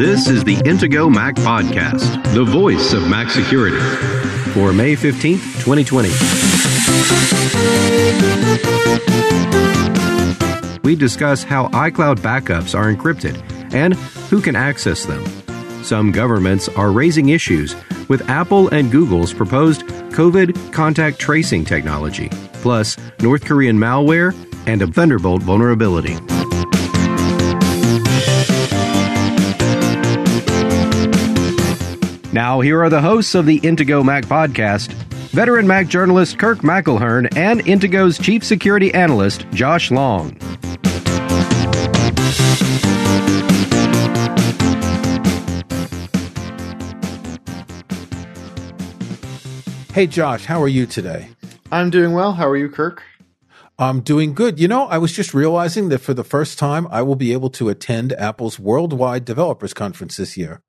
This is the Intego Mac Podcast, the voice of Mac security, for May 15th, 2020. We discuss how iCloud backups are encrypted and who can access them. Some governments are raising issues with Apple and Google's proposed COVID contact tracing technology, plus North Korean malware and a Thunderbolt vulnerability. Now, here are the hosts of the Intego Mac podcast veteran Mac journalist Kirk McElhearn and Intego's chief security analyst Josh Long. Hey, Josh, how are you today? I'm doing well. How are you, Kirk? I'm doing good. You know, I was just realizing that for the first time, I will be able to attend Apple's Worldwide Developers Conference this year.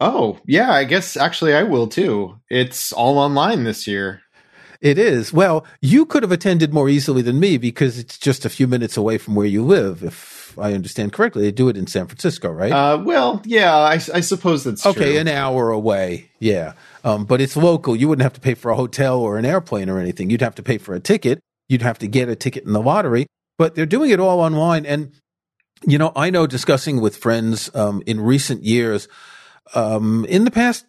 Oh, yeah, I guess actually I will too. It's all online this year. It is. Well, you could have attended more easily than me because it's just a few minutes away from where you live, if I understand correctly. They do it in San Francisco, right? Uh, well, yeah, I, I suppose that's okay. true. An hour away, yeah. Um, but it's local. You wouldn't have to pay for a hotel or an airplane or anything. You'd have to pay for a ticket. You'd have to get a ticket in the lottery. But they're doing it all online. And, you know, I know discussing with friends um, in recent years, um, in the past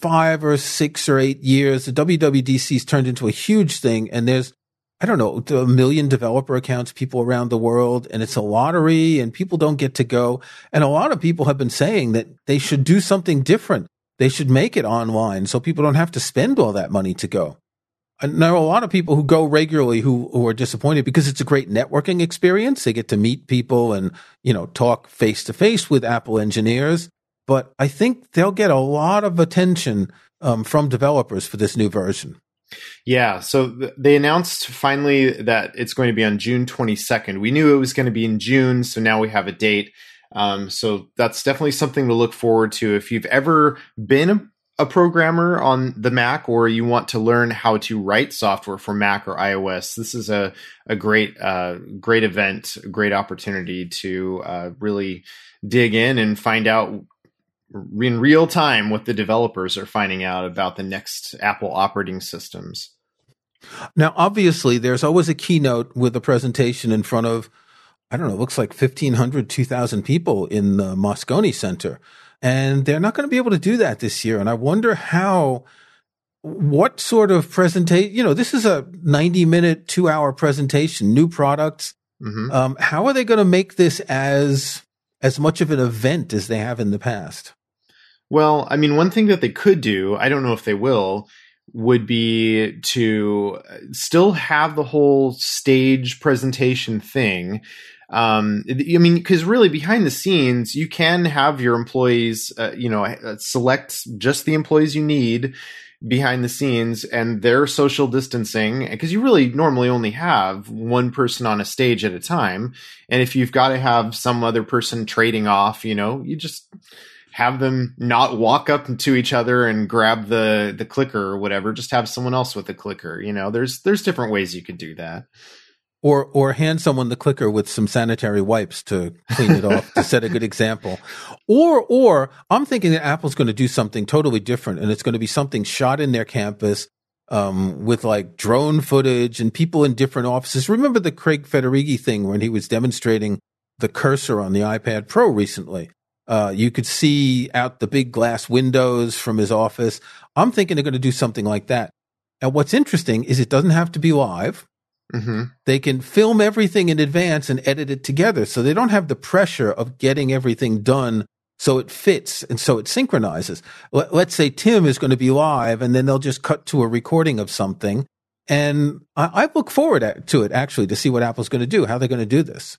five or six or eight years, the WWDC's turned into a huge thing. And there's, I don't know, a million developer accounts, people around the world, and it's a lottery and people don't get to go. And a lot of people have been saying that they should do something different. They should make it online so people don't have to spend all that money to go. And there are a lot of people who go regularly who, who are disappointed because it's a great networking experience. They get to meet people and, you know, talk face to face with Apple engineers but I think they'll get a lot of attention um, from developers for this new version. Yeah, so th- they announced finally that it's going to be on June 22nd. We knew it was going to be in June, so now we have a date. Um, so that's definitely something to look forward to. If you've ever been a, programmer on the Mac or you want to learn how to write software for Mac or iOS, this is a, a great, uh, great event, great opportunity to uh, really dig in and find out in real time what the developers are finding out about the next Apple operating systems. Now, obviously, there's always a keynote with a presentation in front of, I don't know, looks like 1,500, 2,000 people in the Moscone Center. And they're not going to be able to do that this year. And I wonder how, what sort of presentation, you know, this is a 90 minute, two hour presentation, new products. Mm-hmm. Um, how are they going to make this as, as much of an event as they have in the past? Well, I mean, one thing that they could do, I don't know if they will, would be to still have the whole stage presentation thing. Um, I mean, because really behind the scenes, you can have your employees, uh, you know, uh, select just the employees you need behind the scenes and their social distancing because you really normally only have one person on a stage at a time and if you've got to have some other person trading off you know you just have them not walk up to each other and grab the the clicker or whatever just have someone else with the clicker you know? There's there's different ways you could do that. Or or hand someone the clicker with some sanitary wipes to clean it off to set a good example. Or or i'm thinking that apple's going to do something totally different and it's going to be something shot in their campus um, with like drone footage and people in different offices. Remember the craig federighi thing when he was demonstrating the cursor on the ipad pro recently uh, you could see out the big glass windows from his office. I'm thinking they're going to do something like that. And what's interesting is it doesn't have to be live. Mm-hmm. They can film everything in advance and edit it together. So they don't have the pressure of getting everything done so it fits and so it synchronizes. Let's say Tim is going to be live and then they'll just cut to a recording of something. And I, look forward to it actually to see what Apple's going to do, how they're going to do this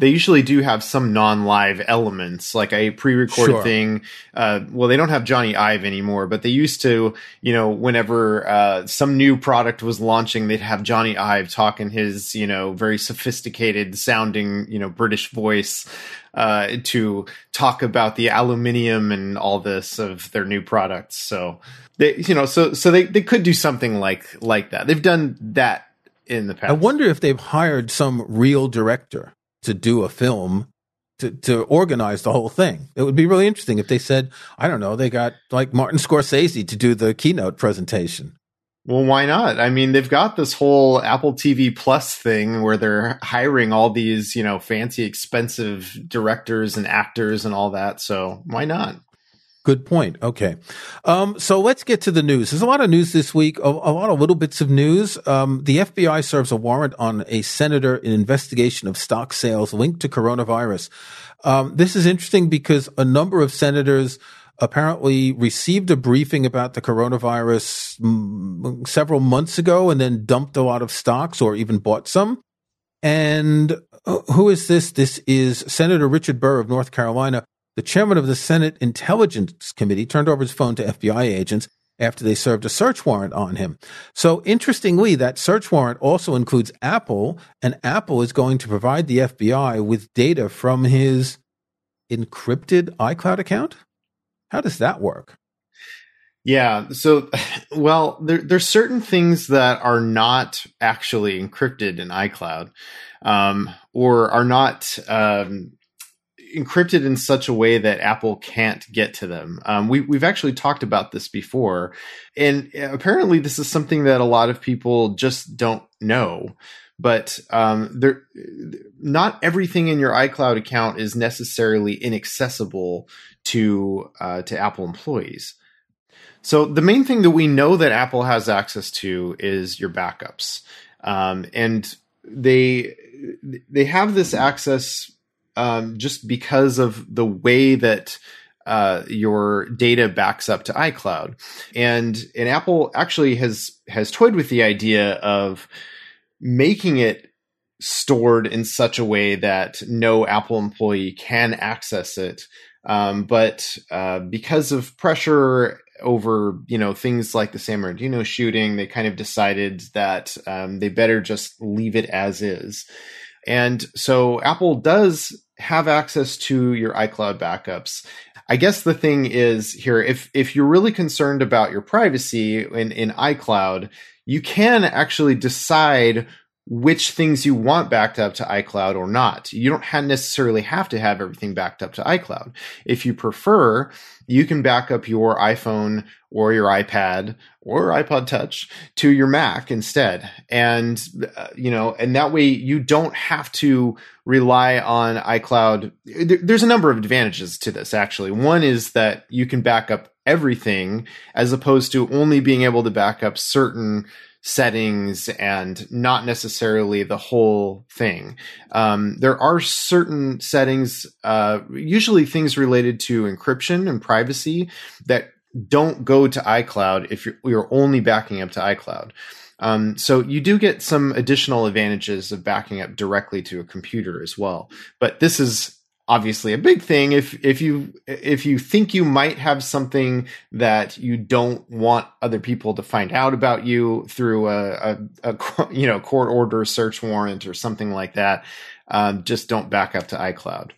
they usually do have some non-live elements like a pre-recorded sure. thing. Uh, well they don't have Jony Ive anymore but they used to you know whenever uh, some new product was launching they'd have Jony Ive talk in his you know very sophisticated sounding you know british voice uh, to talk about the aluminium and all this of their new products. So they you know so so they, they could do something like like that. They've done that in the past. I wonder if they've hired some real director to do a film to, to organize the whole thing. It would be really interesting if they said, I don't know, they got like Martin Scorsese to do the keynote presentation. Well, why not? I mean, they've got this whole Apple TV Plus thing where they're hiring all these, you know, fancy, expensive directors and actors and all that. So why not? Good point. Okay. Um, so let's get to the news. There's a lot of news this week, a, a lot of little bits of news. Um, the FBI serves a warrant on a senator in investigation of stock sales linked to coronavirus. Um, this is interesting because a number of senators apparently received a briefing about the coronavirus m- several months ago and then dumped a lot of stocks or even bought some. And uh, who is this? This is Senator Richard Burr of North Carolina the chairman of the Senate Intelligence Committee turned over his phone to FBI agents after they served a search warrant on him. So interestingly, that search warrant also includes Apple, and Apple is going to provide the FBI with data from his encrypted iCloud account. How does that work? Yeah. So, well, there, there's certain things that are not actually encrypted in iCloud, um, or are not um, encrypted in such a way that Apple can't get to them. Um, we, we've actually talked about this before, and apparently this is something that a lot of people just don't know. But um, there, not everything in your iCloud account is necessarily inaccessible to uh, to Apple employees. So the main thing that we know that Apple has access to is your backups, um, and they they have this access um, just because of the way that uh, your data backs up to iCloud. And and Apple actually has has toyed with the idea of making it stored in such a way that no Apple employee can access it. Um, but uh, because of pressure over you know things like the San Bernardino shooting, they kind of decided that um, they better just leave it as is. And so Apple does have access to your iCloud backups. I guess the thing is here, if if you're really concerned about your privacy in, in iCloud, you can actually decide which things you want backed up to iCloud or not. You don't necessarily have to have everything backed up to iCloud. If you prefer, you can back up your iPhone or your iPad or iPod Touch to your Mac instead. And, uh, you know, and that way you don't have to rely on iCloud. There's a number of advantages to this, actually. One is that you can back up everything as opposed to only being able to back up certain settings and not necessarily the whole thing. Um, there are certain settings, uh, usually things related to encryption and privacy, that don't go to iCloud if you're, you're only backing up to iCloud. Um, so you do get some additional advantages of backing up directly to a computer as well. But this is obviously a big thing. If if you if you think you might have something that you don't want other people to find out about you through a, a, a you know court order search warrant or something like that um, just don't back up to icloud.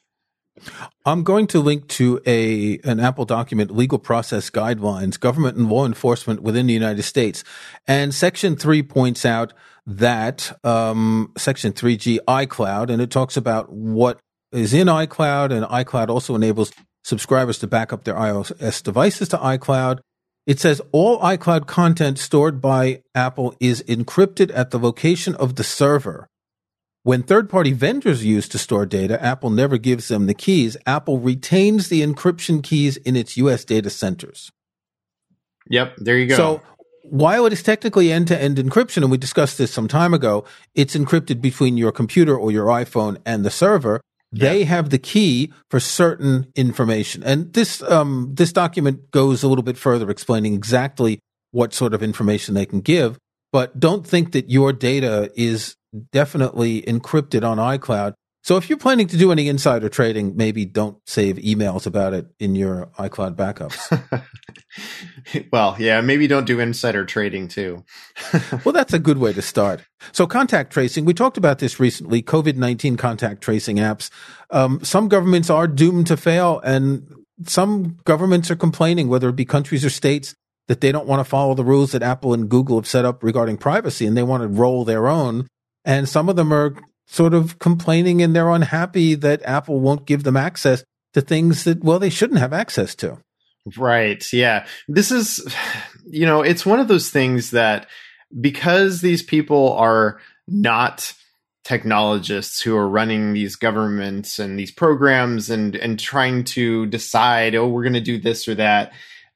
I'm going to link to a an Apple document, legal process guidelines, government and law enforcement within the United States, and Section Three points out that um, Section Three G iCloud, and it talks about what is in iCloud, and iCloud also enables subscribers to back up their iOS devices to iCloud. It says all iCloud content stored by Apple is encrypted at the location of the server. When third party vendors use to store data, Apple never gives them the keys. Apple retains the encryption keys in its US data centers. Yep, there you go. So while it is technically end to end encryption, and we discussed this some time ago, it's encrypted between your computer or your iPhone and the server. They yeah. have the key for certain information. And this, um, this document goes a little bit further explaining exactly what sort of information they can give. But don't think that your data is definitely encrypted on iCloud. So if you're planning to do any insider trading, maybe don't save emails about it in your iCloud backups. well, yeah, maybe don't do insider trading too. well, that's a good way to start. So contact tracing, we talked about this recently, COVID-19 contact tracing apps. Um, some governments are doomed to fail and some governments are complaining, whether it be countries or states, that they don't want to follow the rules that Apple and Google have set up regarding privacy and they want to roll their own. And some of them are sort of complaining and they're unhappy that Apple won't give them access to things that, well, they shouldn't have access to. Right. Yeah. This is, you know, it's one of those things that because these people are not technologists who are running these governments and these programs and and trying to decide oh we're going to do this or that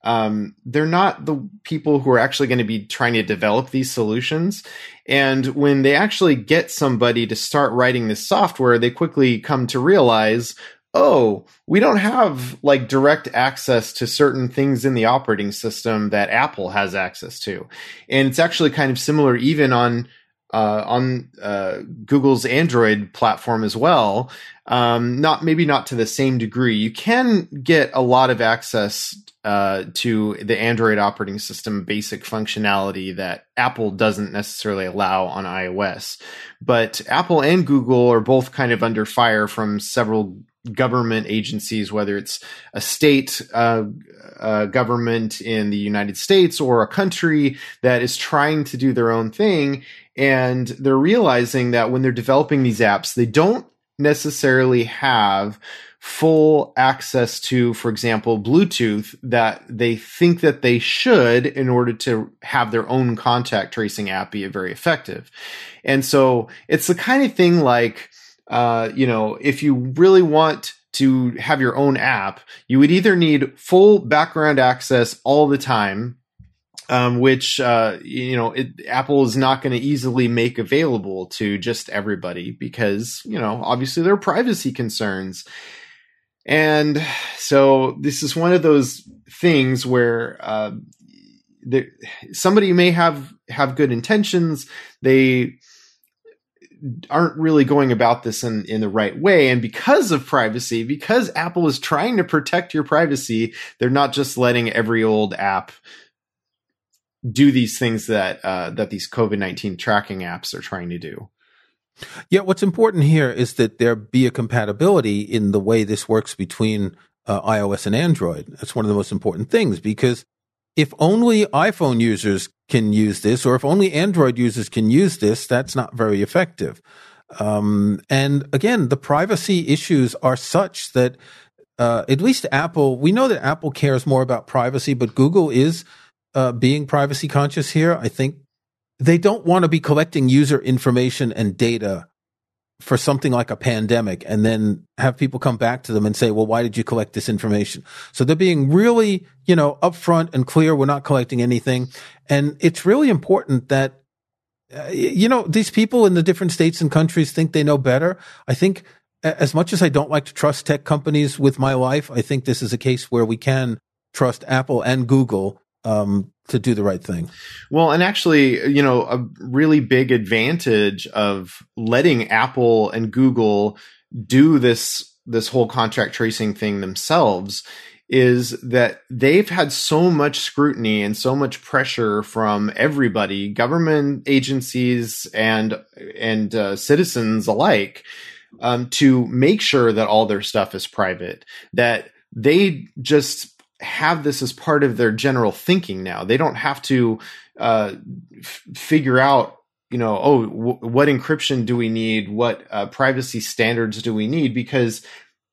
um, they're not the people who are actually going to be trying to develop these solutions and when they actually get somebody to start writing this software they quickly come to realize oh, we don't have like direct access to certain things in the operating system that Apple has access to. And it's actually kind of similar even on uh, on uh, Google's Android platform as well. Um, not maybe not to the same degree. You can get a lot of access uh, to the Android operating system basic functionality that Apple doesn't necessarily allow on iOS. But Apple and Google are both kind of under fire from several government agencies, whether it's a state uh, uh, government in the United States or a country that is trying to do their own thing. And they're realizing that when they're developing these apps, they don't necessarily have full access to, for example, Bluetooth that they think that they should in order to have their own contact tracing app be very effective. And so it's the kind of thing like, uh, you know, if you really want to have your own app, you would either need full background access all the time, um, which uh, you know it, Apple is not going to easily make available to just everybody because you know obviously there are privacy concerns, and so this is one of those things where uh, there, somebody may have have good intentions, they aren't really going about this in, in the right way. And because of privacy, because Apple is trying to protect your privacy, they're not just letting every old app do these things that uh, that these COVID nineteen tracking apps are trying to do. Yeah, what's important here is that there be a compatibility in the way this works between uh, iOS and Android. That's one of the most important things because if only iPhone users can use this, or if only Android users can use this, that's not very effective. Um, and again, the privacy issues are such that uh, at least Apple, we know that Apple cares more about privacy, but Google is uh, being privacy conscious here. I think they don't want to be collecting user information and data for something like a pandemic and then have people come back to them and say, well, why did you collect this information? So they're being really, you know, upfront and clear. We're not collecting anything. And it's really important that, uh, you know, these people in the different states and countries think they know better. I think as much as I don't like to trust tech companies with my life, I think this is a case where we can trust Apple and Google um, to do the right thing. Well, and actually, you know, a really big advantage of letting Apple and Google do this this whole contract tracing thing themselves is that they've had so much scrutiny and so much pressure from everybody, government agencies and and uh, citizens alike, um, to make sure that all their stuff is private. That they just have this as part of their general thinking now. They don't have to uh, f- figure out, you know, oh, w- what encryption do we need? What uh, privacy standards do we need? Because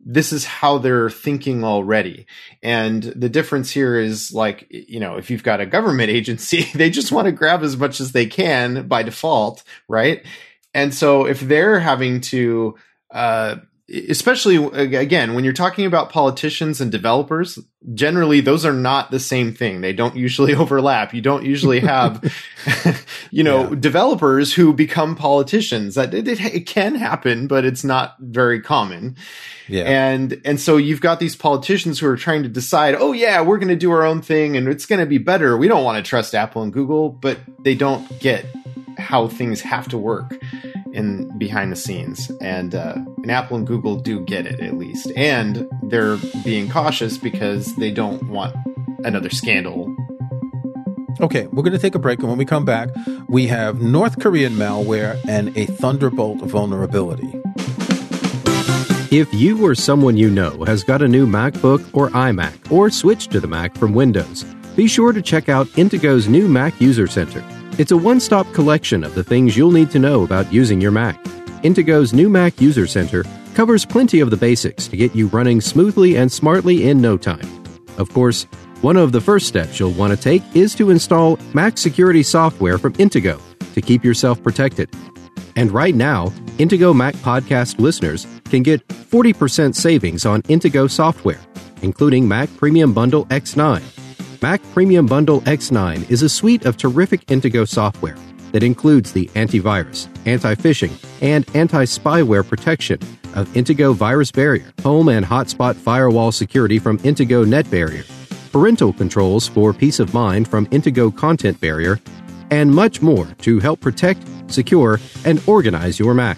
this is how they're thinking already. And the difference here is like, you know, if you've got a government agency, they just want to grab as much as they can by default, right? And so if they're having to, uh, especially again when you're talking about politicians and developers generally those are not the same thing. They don't usually overlap. You don't usually have you know yeah. developers who become politicians. That it, it, it, can happen but it's not very common. Yeah. and and so you've got these politicians who are trying to decide oh yeah we're going to do our own thing and it's going to be better. We don't want to trust apple and google but they don't get how things have to work in behind the scenes, and uh, and Apple and Google do get it at least, and they're being cautious because they don't want another scandal. Okay, we're going to take a break, and when we come back, we have North Korean malware and a Thunderbolt vulnerability. If you or someone you know has got a new MacBook or iMac or switched to the Mac from Windows, be sure to check out Intego's new Mac User Center. It's a one stop collection of the things you'll need to know about using your Mac. Intego's new Mac User Center covers plenty of the basics to get you running smoothly and smartly in no time. Of course, one of the first steps you'll want to take is to install Mac security software from Intego to keep yourself protected. And right now, Intego Mac Podcast listeners can get 40% savings on Intego software, including Mac Premium Bundle X9. Mac Premium Bundle X9 is a suite of terrific Intego software that includes the antivirus, anti phishing, and anti spyware protection of Intego Virus Barrier, home and hotspot firewall security from Intego Net Barrier, parental controls for peace of mind from Intego Content Barrier, and much more to help protect, secure, and organize your Mac.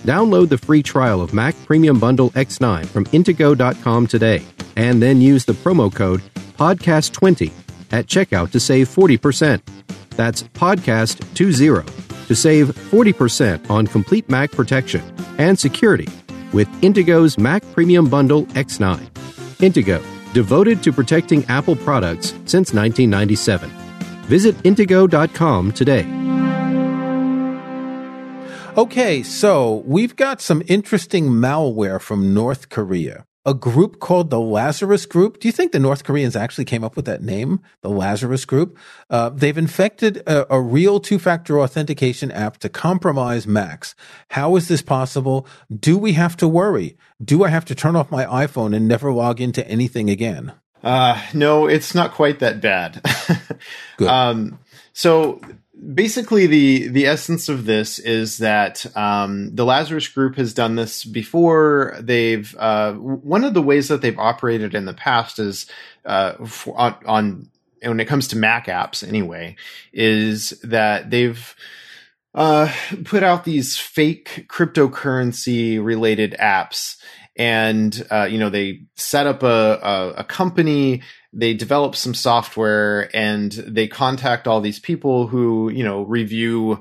Download the free trial of Mac Premium Bundle X9 from Intego.com today, and then use the promo code PODCAST20 at checkout to save 40%. That's PODCAST20 to save 40% on complete Mac protection and security with Intego's Mac Premium Bundle X9. Intego, devoted to protecting Apple products since 1997. Visit Intego.com today. Okay, so we've got some interesting malware from North Korea. A group called the Lazarus Group. Do you think the North Koreans actually came up with that name, the Lazarus Group? Uh, they've infected a, a real two factor authentication app to compromise Macs. How is this possible? Do we have to worry? Do I have to turn off my iPhone and never log into anything again? Uh, no, it's not quite that bad. um, so basically the the essence of this is that um, the Lazarus Group has done this before. They've uh, one of the ways that they've operated in the past is uh, for, on, on when it comes to Mac apps anyway, is that they've uh, put out these fake cryptocurrency related apps and uh, you know they set up a, a, a, company they develop some software and they contact all these people who you know review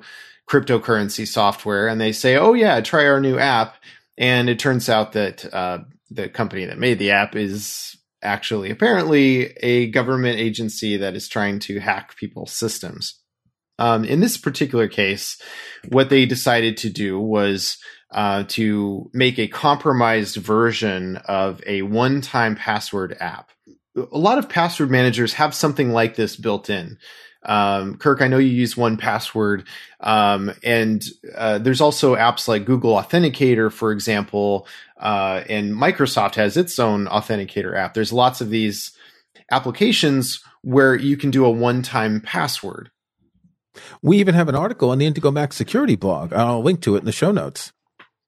cryptocurrency software and they say oh yeah try our new app and it turns out that uh, the company that made the app is actually apparently a government agency that is trying to hack people's systems um, in this particular case what they decided to do was uh, to make a compromised version of a one time password app. A lot of password managers have something like this built in. Um, Kirk, I know you use 1Password, um, and uh, there's also apps like Google Authenticator, for example, uh, and Microsoft has its own authenticator app. There's lots of these applications where you can do a one-time password. We even have an article on the Intego Mac security blog. I'll link to it in the show notes.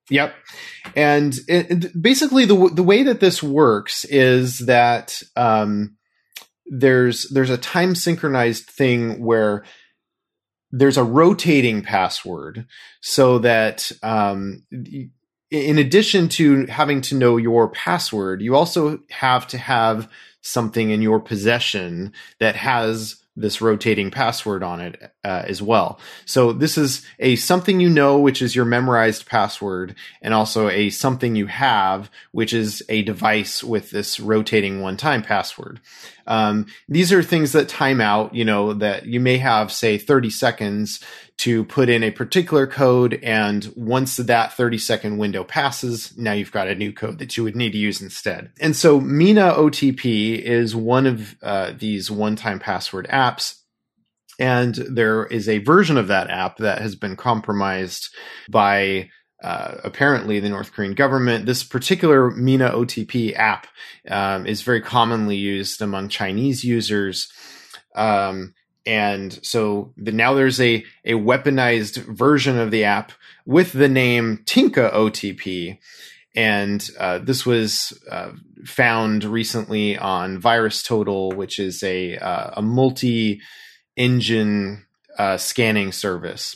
Yep. And it, basically the the way that this works is that um, there's there's a time synchronized thing where there's a rotating password so that um, in addition to having to know your password, you also have to have something in your possession that has this rotating password on it uh, as well. So this is a something you know, which is your memorized password, and also a something you have, which is a device with this rotating one-time password. Um, these are things that time out. You know that you may have, say, 30 seconds to put in a particular code. And once that 30 second window passes, now you've got a new code that you would need to use instead. And so Mina OTP is one of uh, these one time password apps. And there is a version of that app that has been compromised by uh, apparently the North Korean government. This particular Mina OTP app um, is very commonly used among Chinese users. Um, and so the, now there's a, a weaponized version of the app with the name Tinka OTP. And uh, this was uh, found recently on VirusTotal, which is a, uh, a multi engine uh, scanning service.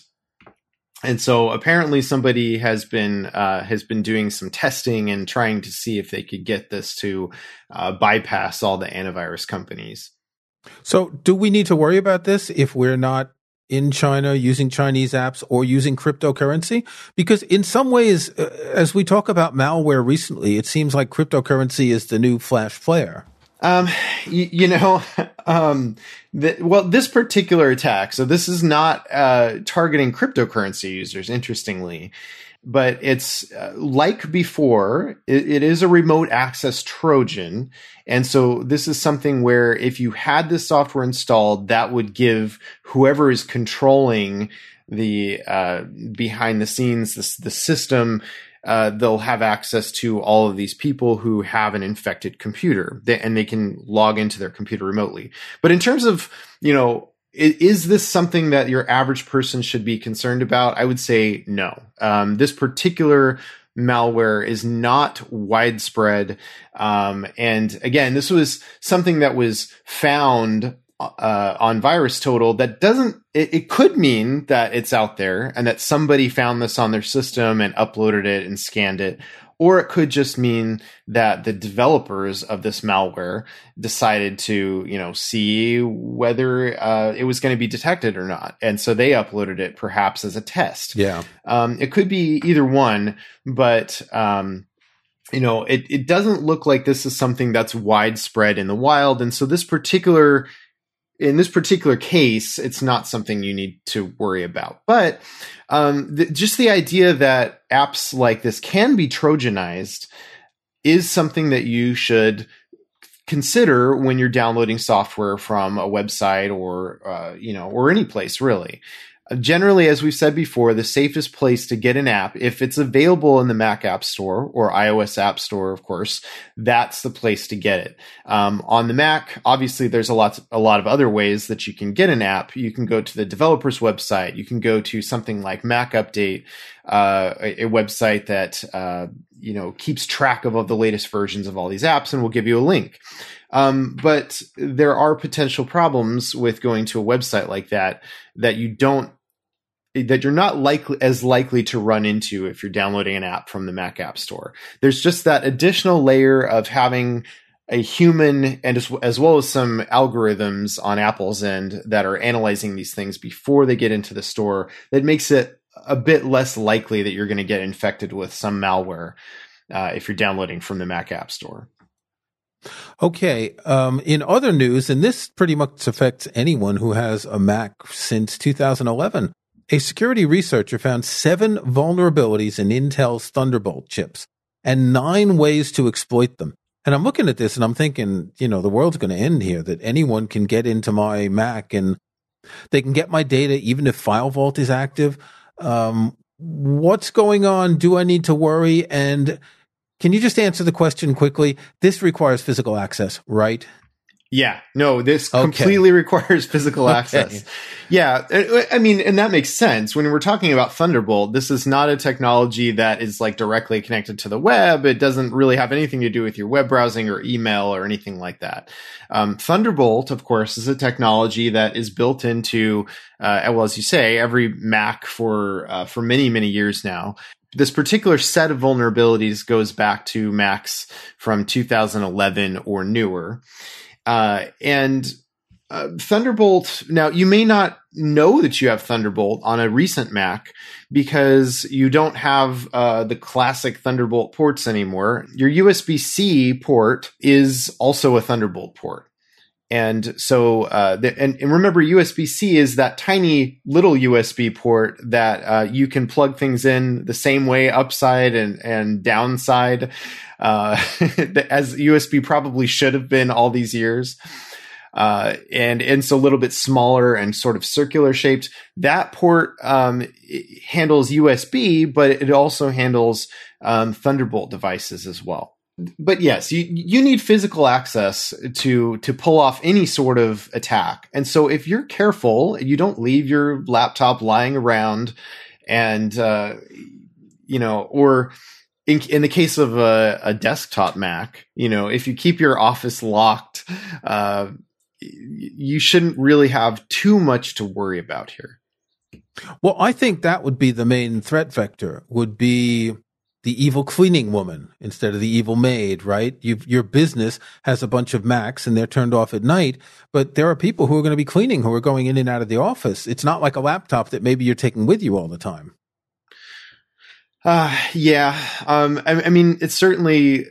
And so apparently somebody has been uh, has been doing some testing and trying to see if they could get this to uh, bypass all the antivirus companies. So, do we need to worry about this if we're not in China using Chinese apps or using cryptocurrency? Because in some ways, uh, as we talk about malware recently, it seems like cryptocurrency is the new flash player. Um, you, you know, um, the, well, this particular attack, so this is not uh, targeting cryptocurrency users, interestingly. But it's uh, like before, it, it is a remote access Trojan. And so this is something where if you had this software installed, that would give whoever is controlling the uh, behind the scenes, the, the system, uh, they'll have access to all of these people who have an infected computer they, and they can log into their computer remotely. But in terms of, you know, is this something that your average person should be concerned about? I would say no. Um, this particular malware is not widespread. Um, and again, this was something that was found uh, on VirusTotal that doesn't it, it, could mean that it's out there and that somebody found this on their system and uploaded it and scanned it or it could just mean that the developers of this malware decided to you know see whether uh, it was going to be detected or not. And so they uploaded it perhaps as a test. Yeah. Um, it could be either one but um, you know it, it doesn't look like this is something that's widespread in the wild. And so this particular in this particular case, it's not something you need to worry about. But um, th- just the idea that apps like this can be Trojanized is something that you should consider when you're downloading software from a website or uh, you know or any place really generally, as we've said before, the safest place to get an app, if it's available in the Mac App Store or iOS App Store, of course, that's the place to get it. Um, on the Mac, obviously, there's a lot, a lot of other ways that you can get an app. You can go to the developer's website. You can go to something like Mac Update, uh, a, a, website that uh, you know keeps track of, of the latest versions of all these apps, and will give you a link. Um, but there are potential problems with going to a website like that that you don't that you're not likely as likely to run into if you're downloading an app from the Mac App Store. There's just that additional layer of having a human and as, as, well as some algorithms on Apple's end that are analyzing these things before they get into the store that makes it a bit less likely that you're going to get infected with some malware uh, if you're downloading from the Mac App Store. Okay. Um, in other news, and this pretty much affects anyone who has a Mac since 2011, a security researcher found seven vulnerabilities in Intel's Thunderbolt chips and nine ways to exploit them. And I'm looking at this and I'm thinking, you know, the world's going to end here, that anyone can get into my Mac and they can get my data even if File Vault is active. Um, what's going on? Do I need to worry? And can you just answer the question quickly? This requires physical access, right? Yeah, no, this okay. completely requires physical okay. access. Yeah, I mean, and that makes sense. When we're talking about Thunderbolt, this is not a technology that is like directly connected to the web. It doesn't really have anything to do with your web browsing or email or anything like that. Um, Thunderbolt, of course, is a technology that is built into, uh, well, as you say, every Mac for uh, for many many years now this particular set of vulnerabilities goes back to Macs from 2011 or newer. Uh, and uh, Thunderbolt, now you may not know that you have Thunderbolt on a recent Mac because you don't have uh, the classic Thunderbolt ports anymore. Your USB C port is also a Thunderbolt port. And so, uh, the, and, and, remember, USB C is that tiny little USB port that uh, you can plug things in the same way, upside and and downside, uh, as USB probably should have been all these years. Uh, and, and it's a little bit smaller and sort of circular shaped. That port um, handles USB, but it also handles um, Thunderbolt devices as well but yes, you you need physical access to to pull off any sort of attack. And so if you're careful, you don't leave your laptop lying around, and uh, you know, or in, in the case of a, a, desktop Mac, you know, if you keep your office locked, uh, you shouldn't really have too much to worry about here. Well, I think that would be the main threat vector. Would be the evil cleaning woman instead of the evil maid, right? You've, your business has a bunch of Macs and they're turned off at night, but there are people who are going to be cleaning who are going in and out of the office. It's not like a laptop that maybe you're taking with you all the time. Uh, yeah. Um, I, I mean, it's certainly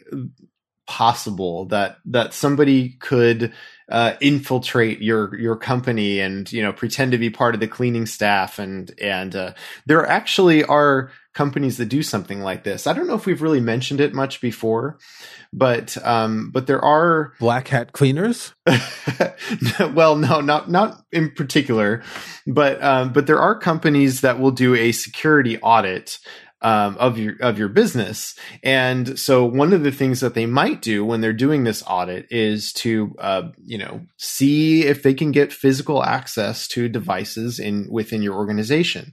possible that that somebody could uh, infiltrate your your company and you know pretend to be part of the cleaning staff and and uh, there actually are companies that do something like this. I don't know if we've really mentioned it much before, but um, but there are black hat cleaners. well, no, not not in particular, but um, but there are companies that will do a security audit um, of your of your business. And so one of the things that they might do when they're doing this audit is to uh, you know see if they can get physical access to devices in within your organization.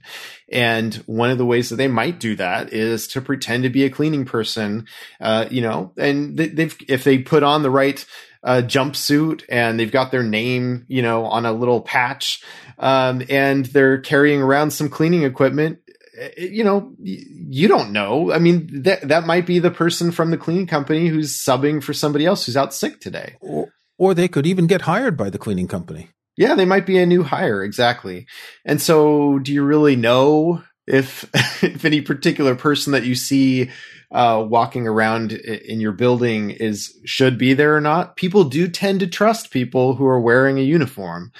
And one of the ways that they might do that is to pretend to be a cleaning person, uh, you know, and they, if they put on the right uh, jumpsuit and they've got their name, you know, on a little patch, um, and they're carrying around some cleaning equipment you know, you don't know. I mean, that that might be the person from the cleaning company who's subbing for somebody else who's out sick today. Or, or they could even get hired by the cleaning company. Yeah, they might be a new hire, exactly. And so, do you really know if if any particular person that you see uh, walking around in your building is should be there or not? People do tend to trust people who are wearing a uniform,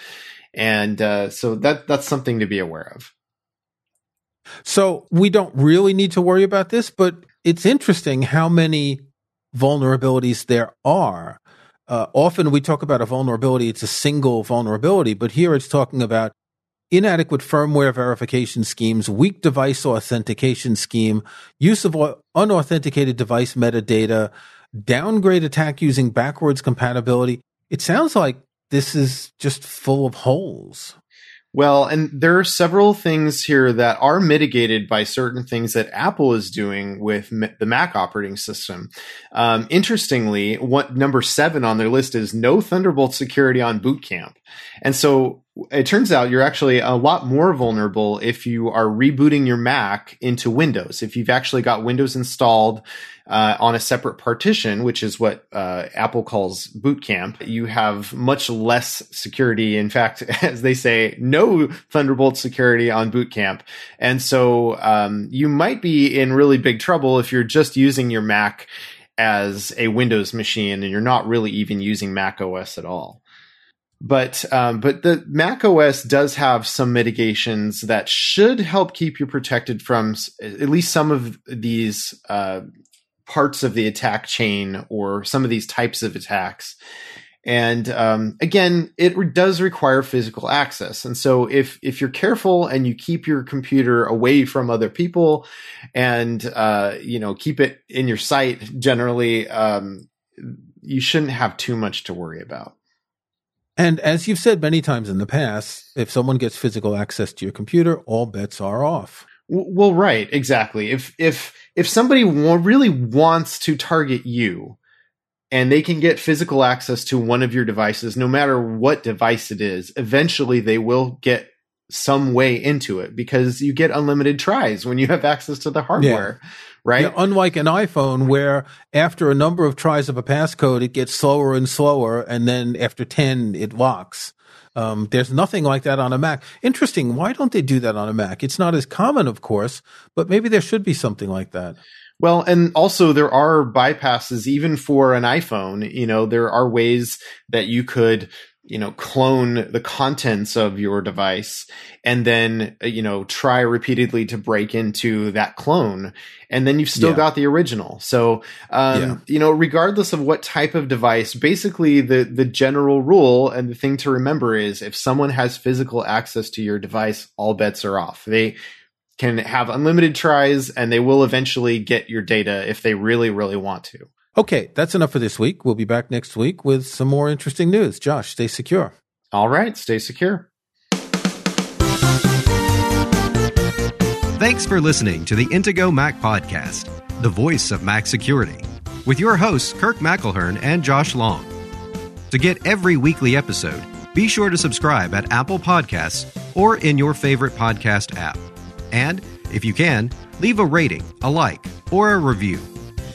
and uh, so that that's something to be aware of. So we don't really need to worry about this, but it's interesting how many vulnerabilities there are. Uh, often we talk about a vulnerability, it's a single vulnerability, but here it's talking about inadequate firmware verification schemes, weak device authentication scheme, use of unauthenticated device metadata, downgrade attack using backwards compatibility. It sounds like this is just full of holes. Well, and there are several things here that are mitigated by certain things that Apple is doing with the Mac operating system. Um, interestingly, what number seven on their list is no Thunderbolt security on Boot Camp. And so it turns out you're actually a lot more vulnerable if you are rebooting your Mac into Windows. If you've actually got Windows installed uh, on a separate partition, which is what uh, Apple calls Boot Camp, you have much less security. In fact, as they say, no Thunderbolt security on Boot Camp. And so um, you might be in really big trouble if you're just using your Mac as a Windows machine and you're not really even using Mac OS at all but um, but the Mac OS does have some mitigations that should help keep you protected from at least some of these uh, parts of the attack chain or some of these types of attacks. And um, again, it re- does require physical access. And so, if if you're careful and you keep your computer away from other people, and uh, you know keep it in your sight, generally, um, you shouldn't have too much to worry about. And as you've said many times in the past, if someone gets physical access to your computer, all bets are off. Well, right, exactly. If if if somebody really wants to target you, and they can get physical access to one of your devices, no matter what device it is, eventually they will get some way into it because you get unlimited tries when you have access to the hardware. Yeah right? Yeah, unlike an iPhone where after a number of tries of a passcode, it gets slower and slower. And then after 10, it locks. Um, there's nothing like that on a Mac. Interesting. Why don't they do that on a Mac? It's not as common, of course, but maybe there should be something like that. Well, and also there are bypasses even for an iPhone. You know, there are ways that you could you know clone the contents of your device and then uh, you know try repeatedly to break into that clone and then you've still yeah. got the original so um, yeah. you know regardless of what type of device basically the the general rule and the thing to remember is if someone has physical access to your device all bets are off they can have unlimited tries and they will eventually get your data if they really really want to Okay, that's enough for this week. We'll be back next week with some more interesting news. Josh, stay secure. All right, stay secure. Thanks for listening to the Intego Mac Podcast, the voice of Mac security, with your hosts, Kirk McElhearn and Josh Long. To get every weekly episode, be sure to subscribe at Apple Podcasts or in your favorite podcast app. And, if you can, leave a rating, a like, or a review.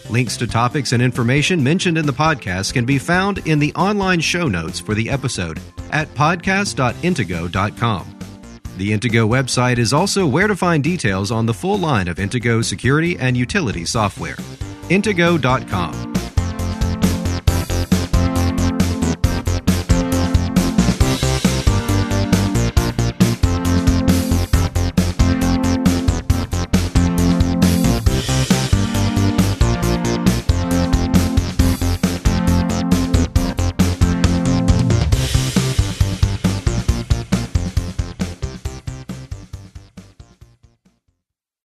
Links to topics and information mentioned in the podcast can be found in the online show notes for the episode at podcast.intego.com. The Intego website is also where to find details on the full line of Intego security and utility software. Intego.com.